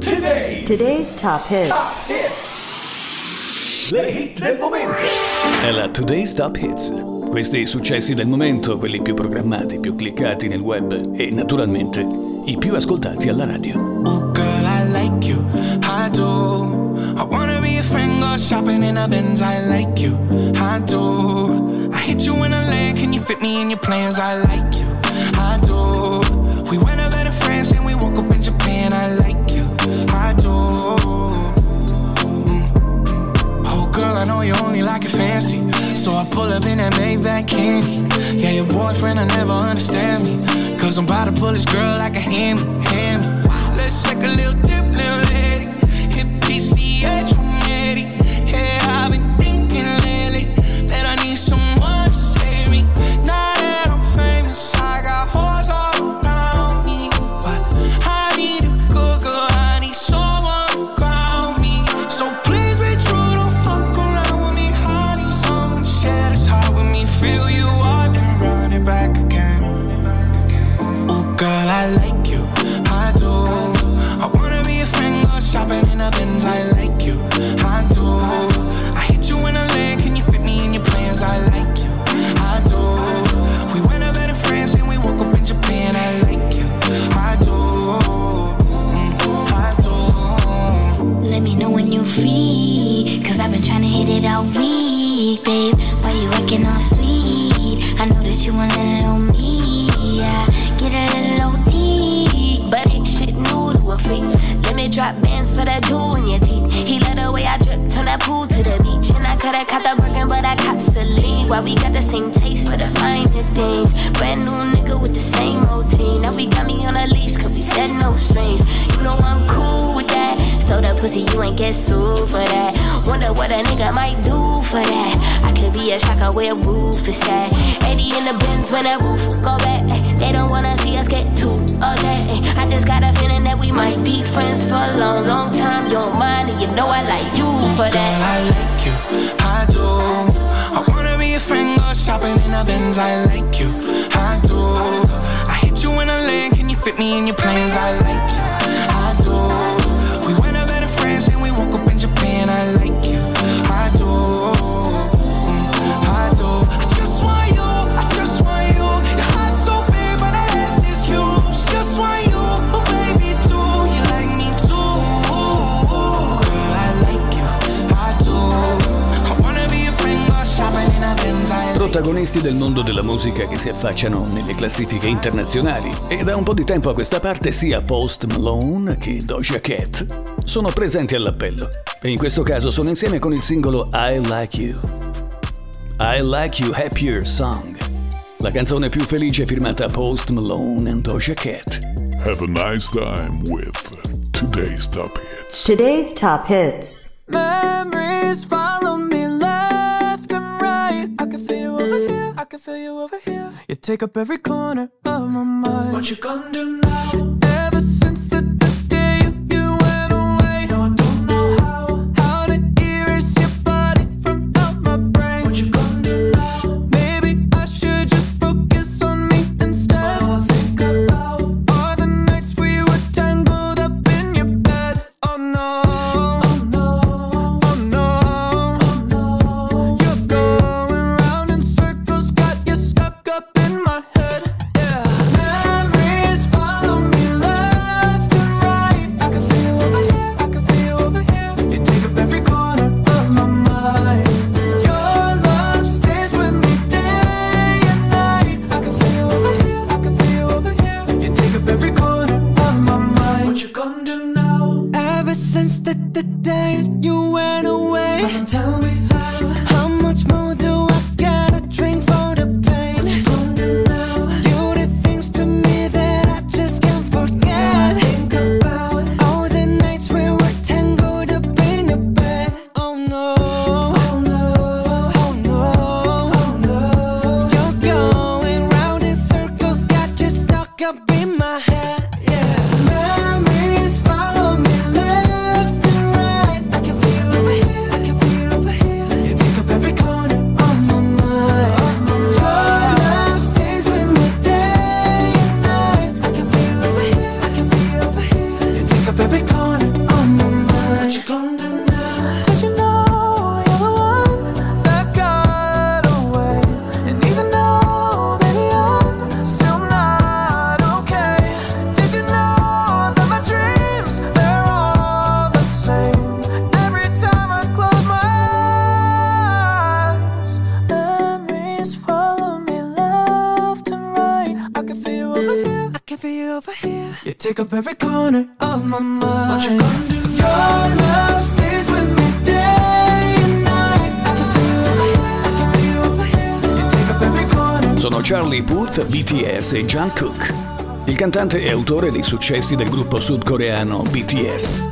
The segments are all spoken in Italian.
Today's, Today's top hits. Top hits. Le hit del momento. È la Today's Top Hits. Questi successi del momento, quelli più programmati, più cliccati nel web e naturalmente i più ascoltati alla radio. Oh girl, I like you, I do. I wanna be a friend, go shopping in a Benz. I like you, I do. I hit you in a lane, can you fit me in your plans? I like you, I do. We went over to France and we woke up in Japan. I like you only like it fancy, so I pull up in that Maybach candy. Yeah, your boyfriend will never understand me, cause I'm about to pull this girl like a hammy, hammy. Let's take a little pussy, you ain't get sued for that. Wonder what a nigga might do for that. I could be a shocker where roof is at. 80 in the bins when that roof go back. They don't wanna see us get too upset. I just got a feeling that we might be friends for a long, long time. You don't mind, and you know I like you for Girl, that. I like you, I do. I wanna be a friend, go shopping in a Benz. I like you, I do. I hit you in a lane, can you fit me in your plans? I like you, I do. Protagonisti del mondo della musica che si affacciano nelle classifiche internazionali. E da un po' di tempo a questa parte sia Post Malone che Doja Cat sono presenti all'appello e in questo caso sono insieme con il singolo I Like You. I Like You Happier Song, la canzone più felice firmata Post Malone and Doja Cat. Have a nice time with today's top hits. Today's top hits. Memories follow me left and right. I can feel you over here. I can feel you over here. You take up every corner of my mind. What you gonna do now? Ever since the, up in my head. Take up every corner of my mind. What you gonna do? Your love stays with me day and night. I can feel here. I can feel here. You take up every corner. Sono Charlie Puth, BTS e Jungkook. Il cantante è autore dei successi del gruppo sudcoreano BTS.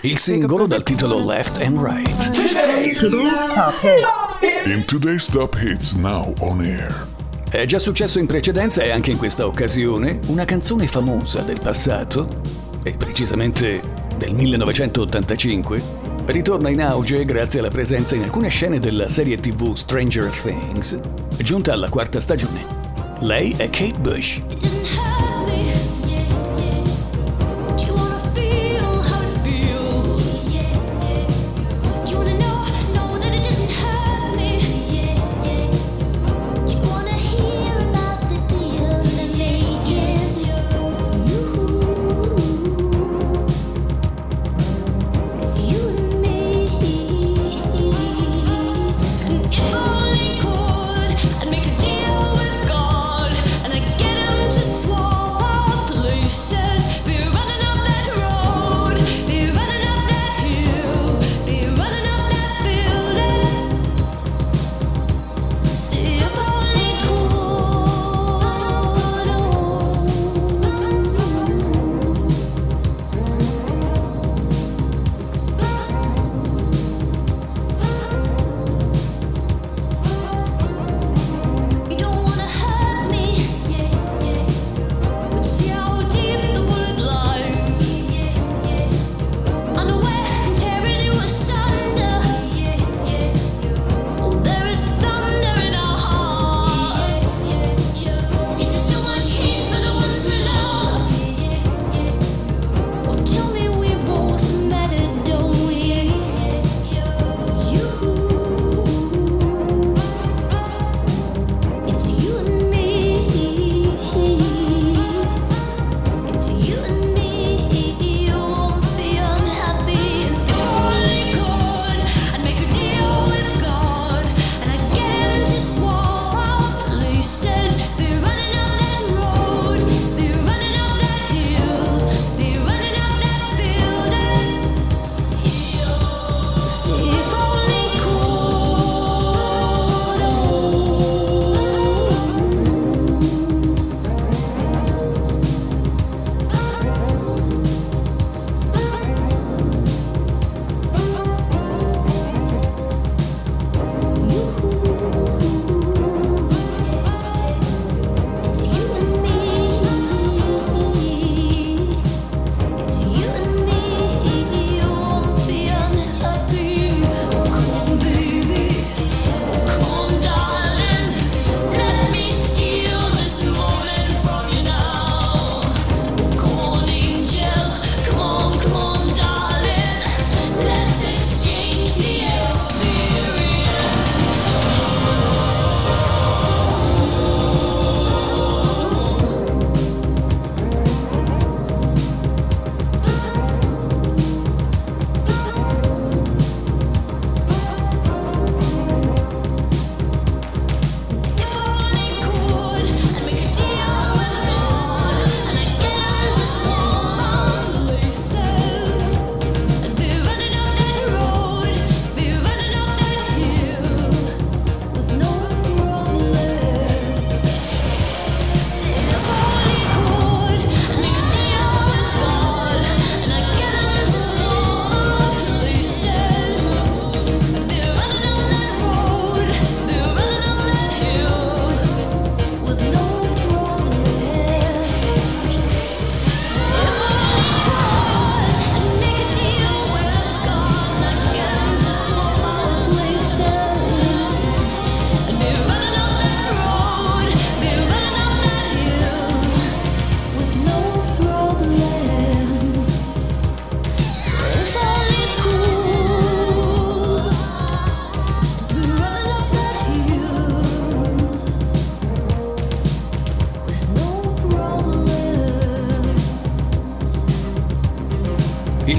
Il singolo dal titolo Left and Right. Today's top hits. In today's top hits now on air. È già successo in precedenza e anche in questa occasione una canzone famosa del passato, e precisamente del 1985, ritorna in auge grazie alla presenza in alcune scene della serie tv Stranger Things, giunta alla quarta stagione. Lei è Kate Bush.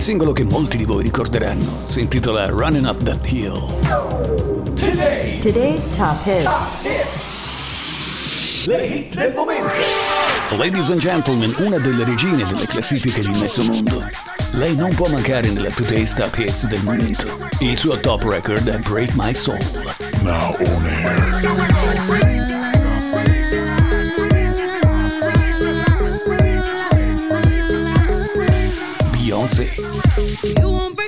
Il singolo che molti di voi ricorderanno si intitola Running Up That Hill. Today's, Today's top hits. Le hit del momento. Ladies and gentlemen, una delle regine delle classifiche di mezzo mondo. Lei non può mancare nella Today's Top Hits del momento. Il suo top record è Break My Soul. Now on air. You won't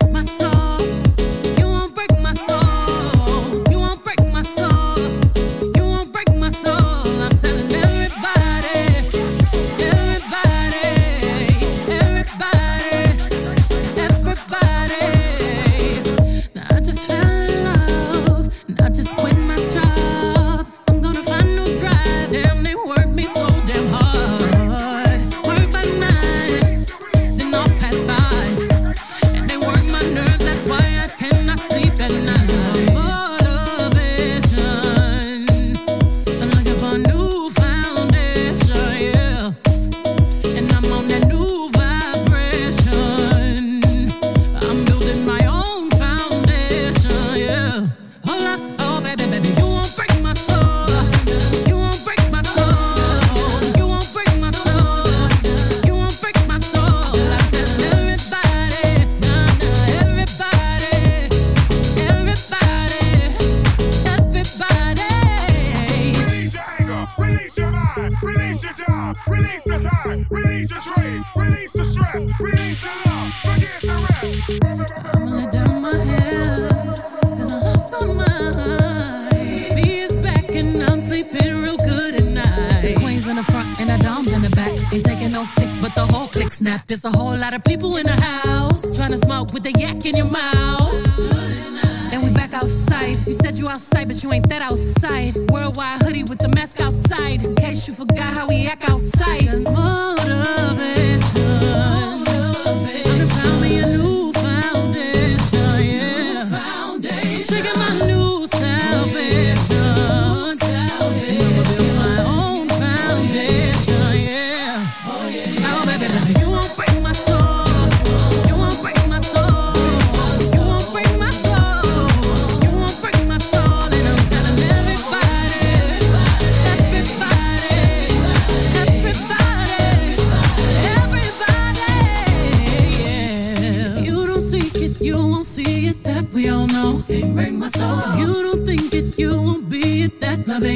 Ain't taking no flicks, but the whole click snap. There's a whole lot of people in the house trying to smoke with the yak in your mouth. And we back outside. You said you outside, but you ain't that outside. Worldwide hoodie with the mask outside. In case you forgot how we act outside. Motivated.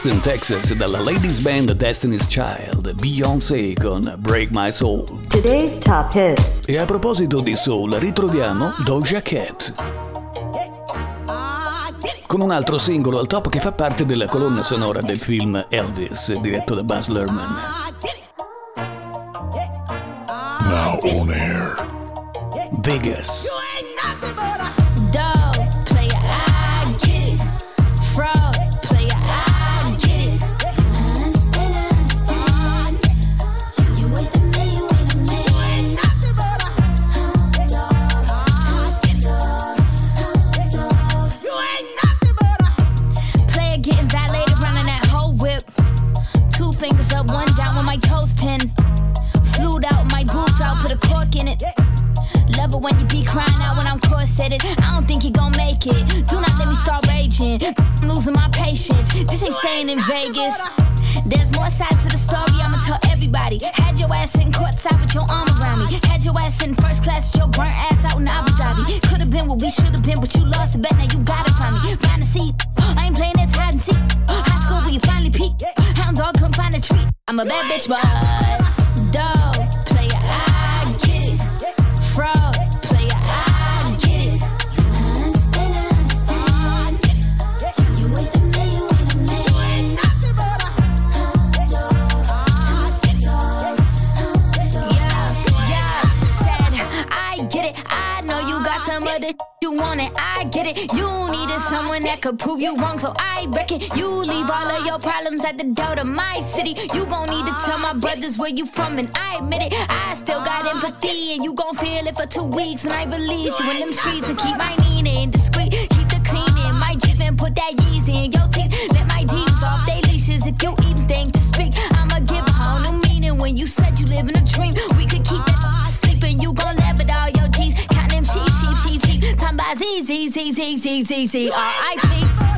Houston, Texas, dalla ladies band Destiny's Child, Beyoncé con Break My Soul. Today's top hits. E a proposito di soul, ritroviamo Doja Cat. Con un altro singolo al top che fa parte della colonna sonora del film Elvis, diretto da Buzz Lerman. Now on air. Vegas. I'm a bad bitch, but that could prove you wrong, so I reckon you leave all of your problems at the door to my city. You gon' need to tell my brothers where you from, and I admit it. I still got empathy, and you gon' feel it for two weeks when I release you in them streets and keep my Nina discreet. Keep the cleaning, my Jeep and put that Yeezy in your teeth. Let my demons off they leashes if you even think to speak. I'ma give a whole new meaning when you said you live in a dream. Z, Z, Z, Z, Z, Z, Z, R.I.P. Dog,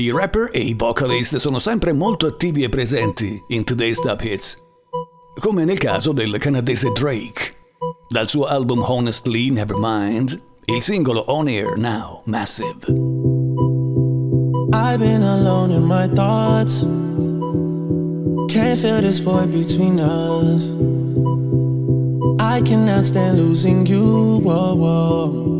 I rapper e i vocalist sono sempre molto attivi e presenti in Today's Top Hits, come nel caso del canadese Drake. Dal suo album Honestly Nevermind, il singolo On Air Now Massive. I've been alone in my thoughts. Can't feel this void between us. I cannot stand losing you. Whoa, whoa.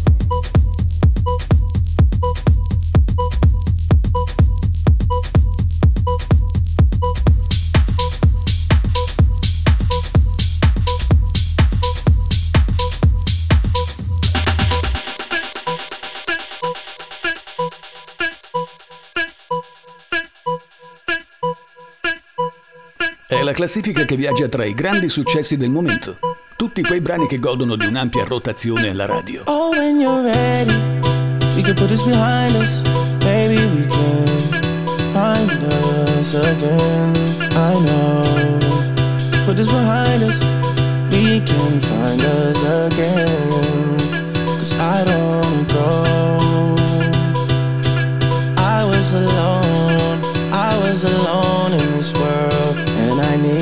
La classifica che viaggia tra i grandi successi del momento. Tutti quei brani che godono di un'ampia rotazione alla radio. Oh, when you're ready, we can put this behind us. Maybe we can find us again. I know. Put this behind us. We can find us again. Cause I don't go. I was alone. I was alone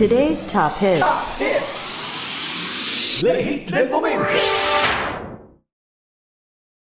Today. Today's top hits. Hits. Le hit del momento.